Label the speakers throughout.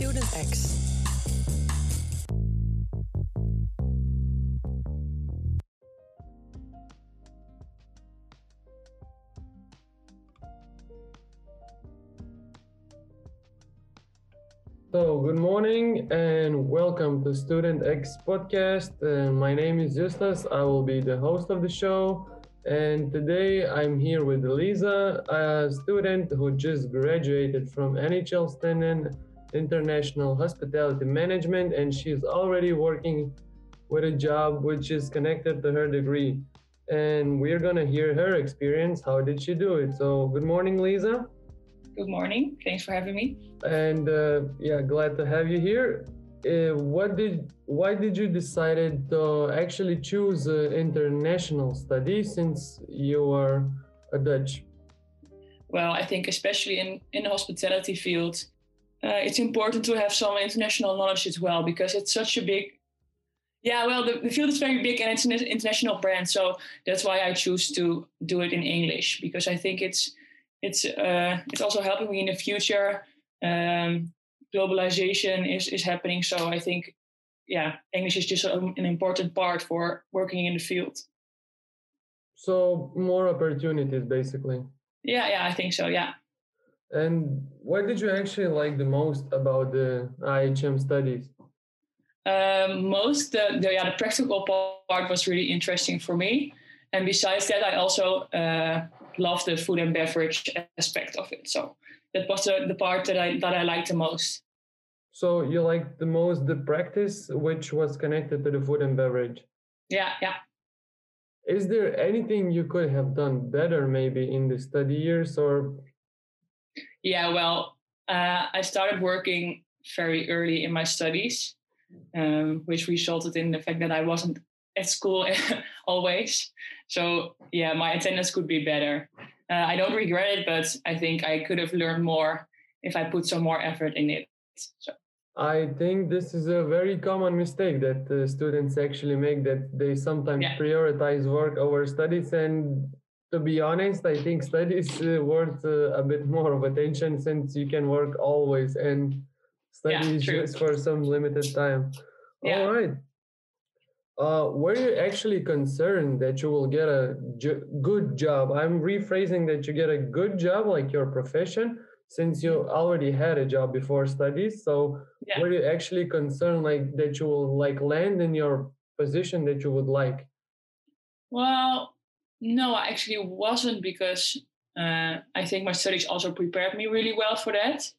Speaker 1: Student X.
Speaker 2: So, good morning and welcome to Student X podcast. Uh, my name is Justus. I will be the host of the show. And today I'm here with Lisa, a student who just graduated from NHL Stenden International Hospitality Management, and she's already working with a job which is connected to her degree. And we're gonna hear her experience. How did she do it? So, good morning, Lisa.
Speaker 3: Good morning. Thanks for having me.
Speaker 2: And uh, yeah, glad to have you here. Uh, what did why did you decided to actually choose uh, international studies since you are a Dutch?
Speaker 3: Well, I think especially in in the hospitality field, uh, it's important to have some international knowledge as well because it's such a big. Yeah, well, the, the field is very big and it's an international brand, so that's why I choose to do it in English because I think it's it's uh, it's also helping me in the future. Um, globalization is is happening, so I think, yeah, English is just a, an important part for working in the field.
Speaker 2: So more opportunities, basically.
Speaker 3: Yeah, yeah, I think so. Yeah.
Speaker 2: And what did you actually like the most about the IHM studies?
Speaker 3: Um, most the, the yeah the practical part was really interesting for me, and besides that, I also uh, love the food and beverage aspect of it. So that was the, the part that I that I liked the most.
Speaker 2: So you liked the most the practice, which was connected to the food and beverage.
Speaker 3: Yeah, yeah.
Speaker 2: Is there anything you could have done better, maybe in the study years, or?
Speaker 3: Yeah, well, uh, I started working very early in my studies, um, which resulted in the fact that I wasn't at school always. So yeah, my attendance could be better. Uh, I don't regret it, but I think I could have learned more if I put some more effort in it. So.
Speaker 2: I think this is a very common mistake that uh, students actually make that they sometimes yeah. prioritize work over studies and to be honest i think studies uh, worth uh, a bit more of attention since you can work always and studies yeah, just for some limited time yeah. all right uh, were you actually concerned that you will get a jo- good job? I'm rephrasing that you get a good job, like your profession, since you already had a job before studies. So, yeah. were you actually concerned, like that you will like land in your position that you would like?
Speaker 3: Well, no, I actually wasn't because uh, I think my studies also prepared me really well for that.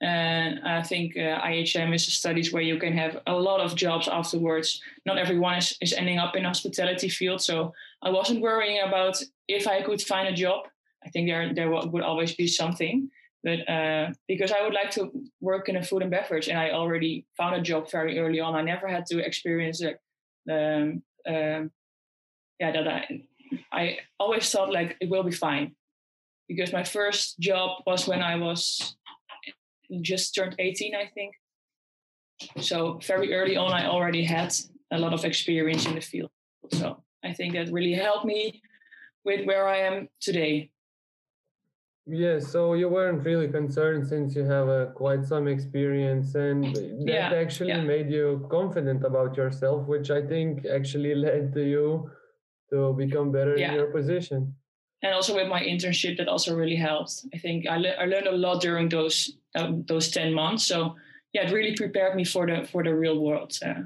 Speaker 3: And I think uh, IHM is a studies where you can have a lot of jobs afterwards. Not everyone is, is ending up in hospitality field. So I wasn't worrying about if I could find a job. I think there there would always be something. But uh, because I would like to work in a food and beverage, and I already found a job very early on, I never had to experience. Um, um, yeah, that I I always thought like it will be fine, because my first job was when I was just turned 18, I think. So very early on, I already had a lot of experience in the field. So I think that really helped me with where I am today.
Speaker 2: Yeah, so you weren't really concerned since you have a, quite some experience, and that yeah, actually yeah. made you confident about yourself, which I think actually led to you to become better yeah. in your position.
Speaker 3: And also with my internship that also really helped i think i, le- I learned a lot during those uh, those 10 months. So yeah it really prepared me for the for the real world uh,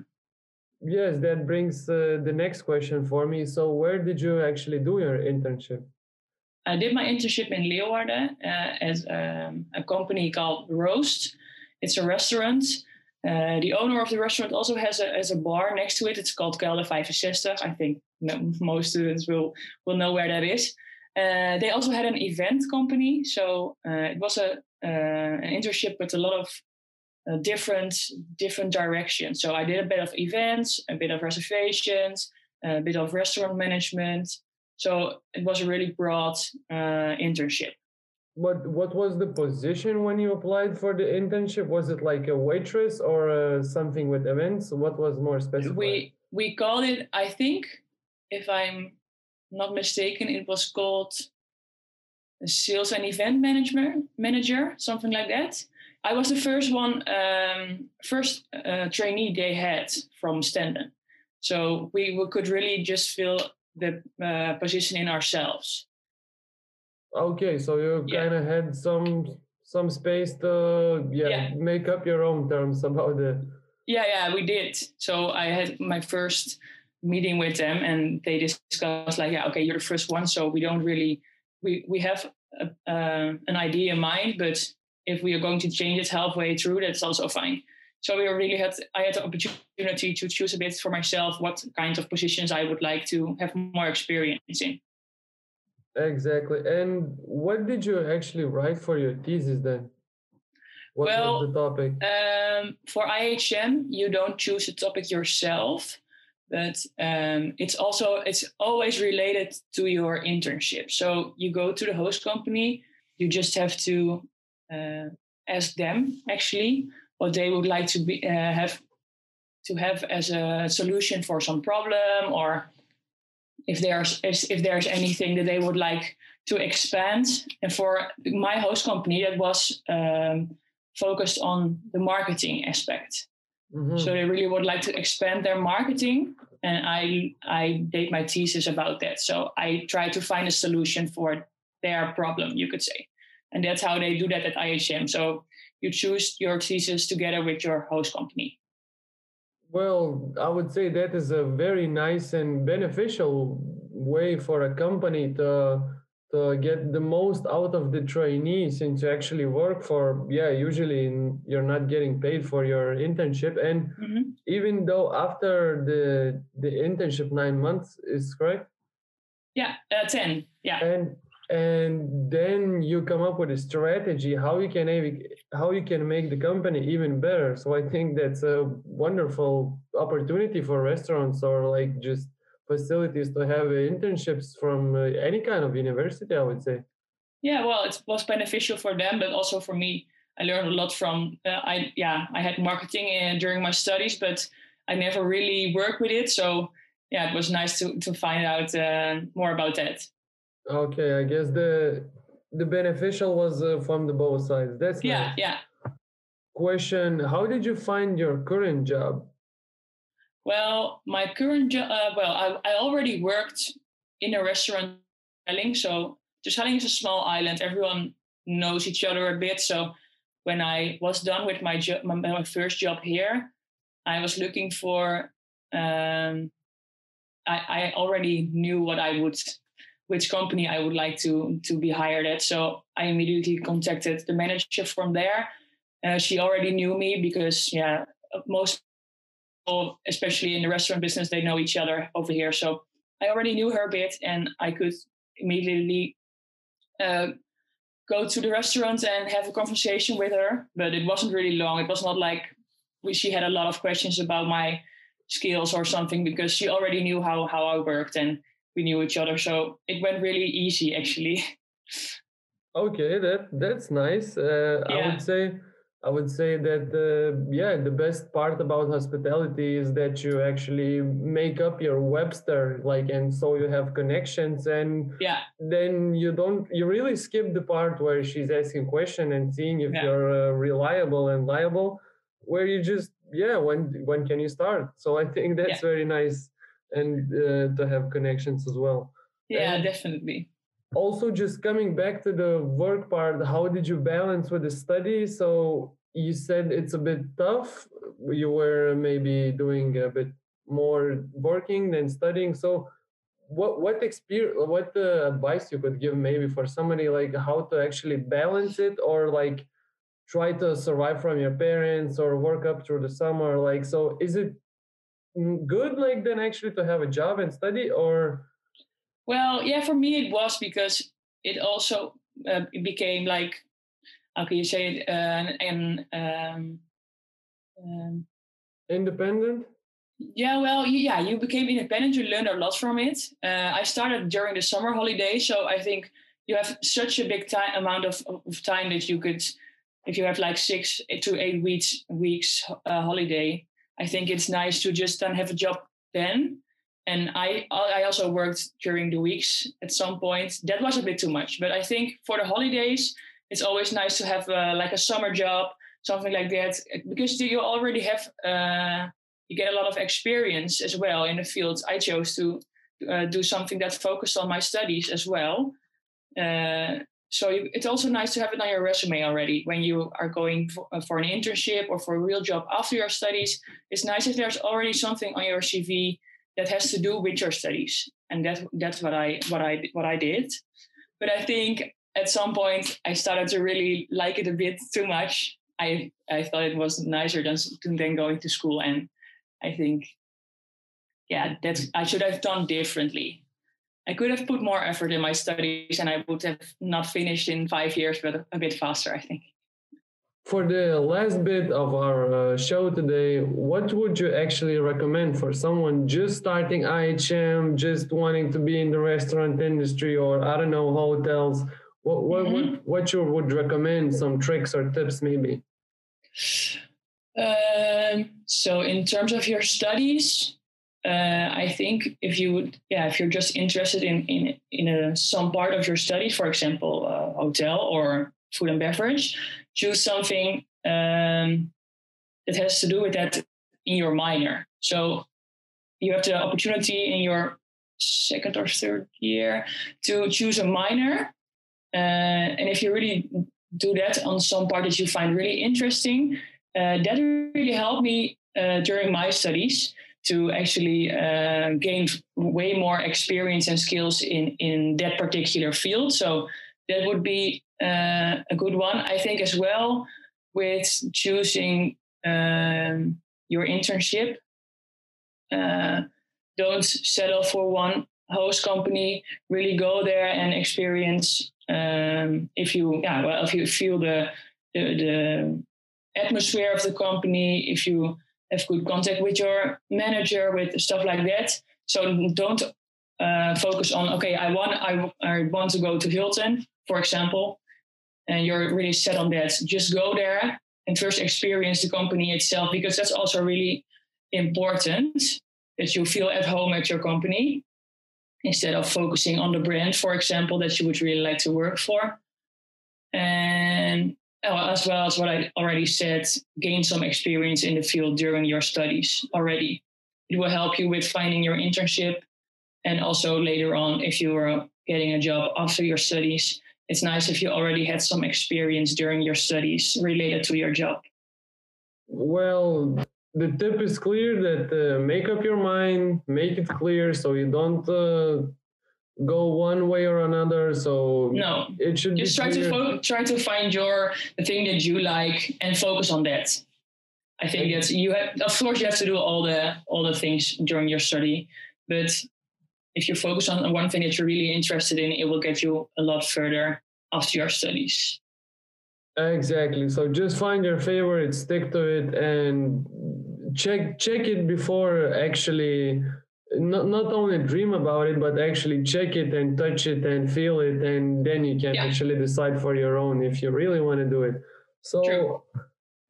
Speaker 2: yes that brings uh, the next question for me. So where did you actually do your internship?
Speaker 3: I did my internship in leeuwarden uh, at um, a company called roast. It's a restaurant. Uh, the owner of the restaurant also has a, has a bar next to it. It's called Kelder 65. I think most students will, will know where that is. Uh, they also had an event company, so uh, it was a uh, an internship with a lot of uh, different different directions. So I did a bit of events, a bit of reservations, a bit of restaurant management. So it was a really broad uh, internship.
Speaker 2: What what was the position when you applied for the internship? Was it like a waitress or something with events? What was more specific?
Speaker 3: We we called it. I think, if I'm not mistaken, it was called a sales and event manager, manager, something like that. I was the first one, um, first uh, trainee they had from Stenden. So we, we could really just fill the uh, position in ourselves.
Speaker 2: Okay, so you yeah. kind of had some some space to yeah, yeah, make up your own terms about the.
Speaker 3: Yeah, yeah, we did. So I had my first meeting with them, and they discussed like, yeah, okay, you're the first one, so we don't really we we have a, uh, an idea in mind, but if we are going to change it halfway through, that's also fine. So we really had I had the opportunity to choose a bit for myself what kind of positions I would like to have more experience in.
Speaker 2: Exactly. And what did you actually write for your thesis then?
Speaker 3: What well, was the topic? Um, for IHM, you don't choose a topic yourself, but um, it's also it's always related to your internship. So you go to the host company, you just have to uh, ask them actually what they would like to be uh, have to have as a solution for some problem or if there's if there's anything that they would like to expand and for my host company that was um, focused on the marketing aspect mm-hmm. so they really would like to expand their marketing and i i did my thesis about that so i try to find a solution for their problem you could say and that's how they do that at IHM. So you choose your thesis together with your host company.
Speaker 2: Well, I would say that is a very nice and beneficial way for a company to to get the most out of the trainee since you actually work for yeah usually in, you're not getting paid for your internship. And mm-hmm. even though after the the internship nine months is correct?
Speaker 3: Yeah uh, 10 yeah.
Speaker 2: And and then you come up with a strategy how you can how you can make the company even better. So i think that's a wonderful opportunity for restaurants or like just facilities to have internships from uh, any kind of university i would say
Speaker 3: yeah well it was beneficial for them but also for me i learned a lot from uh, i yeah i had marketing uh, during my studies but i never really worked with it so yeah it was nice to to find out uh, more about that
Speaker 2: Okay, I guess the the beneficial was uh, from the both sides. That's
Speaker 3: yeah,
Speaker 2: nice.
Speaker 3: yeah.
Speaker 2: Question: How did you find your current job?
Speaker 3: Well, my current job. Uh, well, I, I already worked in a restaurant selling. So Terschelling is a small island. Everyone knows each other a bit. So when I was done with my job, my, my first job here, I was looking for. Um, I, I already knew what I would which company I would like to to be hired at. So I immediately contacted the manager from there. Uh, she already knew me because yeah, most people, especially in the restaurant business, they know each other over here. So I already knew her a bit, and I could immediately uh, go to the restaurant and have a conversation with her. But it wasn't really long. It was not like she had a lot of questions about my skills or something because she already knew how how I worked and we knew each other. So it went really easy, actually.
Speaker 2: Okay, that that's nice. Uh, yeah. I would say I would say that uh, yeah, the best part about hospitality is that you actually make up your Webster, like, and so you have connections, and
Speaker 3: yeah,
Speaker 2: then you don't you really skip the part where she's asking question and seeing if yeah. you're uh, reliable and liable, where you just yeah, when when can you start? So I think that's yeah. very nice and uh, to have connections as well.
Speaker 3: Yeah, and definitely.
Speaker 2: Also, just coming back to the work part, how did you balance with the study? So you said it's a bit tough. You were maybe doing a bit more working than studying. So what what experience what uh, advice you could give maybe for somebody like how to actually balance it or like try to survive from your parents or work up through the summer like so is it good like then actually to have a job and study or
Speaker 3: well yeah for me it was because it also uh, it became like how can you say it? Uh, an um,
Speaker 2: um, independent?
Speaker 3: Yeah well yeah you became independent you learned a lot from it. Uh, i started during the summer holiday so i think you have such a big time amount of, of time that you could if you have like six to eight weeks weeks uh, holiday I think it's nice to just then have a job then. And I I also worked during the weeks at some point. That was a bit too much, but I think for the holidays, it's always nice to have a, like a summer job something like that, because you already have uh, you get a lot of experience as well in the field. I chose to uh, do something that focused on my studies as well. Uh, so you, it's also nice to have it on your resume already when you are going for, uh, for, an internship or for a real job after your studies. It's nice if there's already something on your CV that has to do with your studies, and that that's what I what I what I did. But I think at some point I started to really like it a bit too much. I I thought it was nicer than than going to school, and I think yeah, that's I should have done differently. I could have put more effort in my studies and I would have not finished in five years, but a bit faster, I think.
Speaker 2: For the last bit of our uh, show today, what would you actually recommend for someone just starting IHM, just wanting to be in the restaurant industry or I don't know, hotels? What, what, mm-hmm. what, what you would recommend, some tricks or tips maybe?
Speaker 3: Um, so, in terms of your studies, uh, I think if you would, yeah, if you're just interested in in in a, some part of your studies, for example, uh, hotel or food and beverage, choose something um, that has to do with that in your minor. So you have the opportunity in your second or third year to choose a minor, uh, and if you really do that on some part that you find really interesting, uh, that really helped me uh, during my studies to actually uh, gain way more experience and skills in in that particular field. So that would be uh, a good one, I think, as well with choosing um, your internship. Uh, don't settle for one host company. Really go there and experience. Um, if you, yeah, well, if you feel the, the the atmosphere of the company, if you have good contact with your manager, with stuff like that. So don't uh, focus on okay, I want I, I want to go to Hilton, for example, and you're really set on that. Just go there and first experience the company itself because that's also really important that you feel at home at your company instead of focusing on the brand, for example, that you would really like to work for. And oh, as well as what I already said, gain some experience in the field during your studies already. It will help you with finding your internship and also later on if you are getting a job after your studies. It's nice if you already had some experience during your studies related to your job.
Speaker 2: Well, the tip is clear that uh, make up your mind, make it clear so you don't uh, go one way or another so
Speaker 3: no. it should just try to fo- try to find your the thing that you like and focus on that. I think that's you have of course you have to do all the all the things during your study but if you focus on one thing that you're really interested in it will get you a lot further after your studies
Speaker 2: exactly so just find your favorite stick to it and check check it before actually not, not only dream about it but actually check it and touch it and feel it and then you can yeah. actually decide for your own if you really want to do it so True.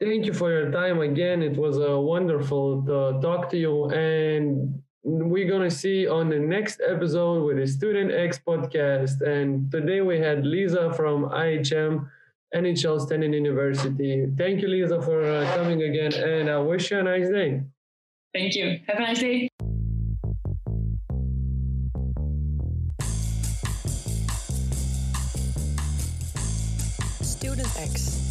Speaker 2: thank you for your time again it was a uh, wonderful to talk to you and we're going to see on the next episode with the student x podcast. And today we had lisa from ihm nhl Stenden university. Thank you lisa for uh, coming again and i wish you a nice day.
Speaker 3: Thank you. Have a nice day.
Speaker 1: Student X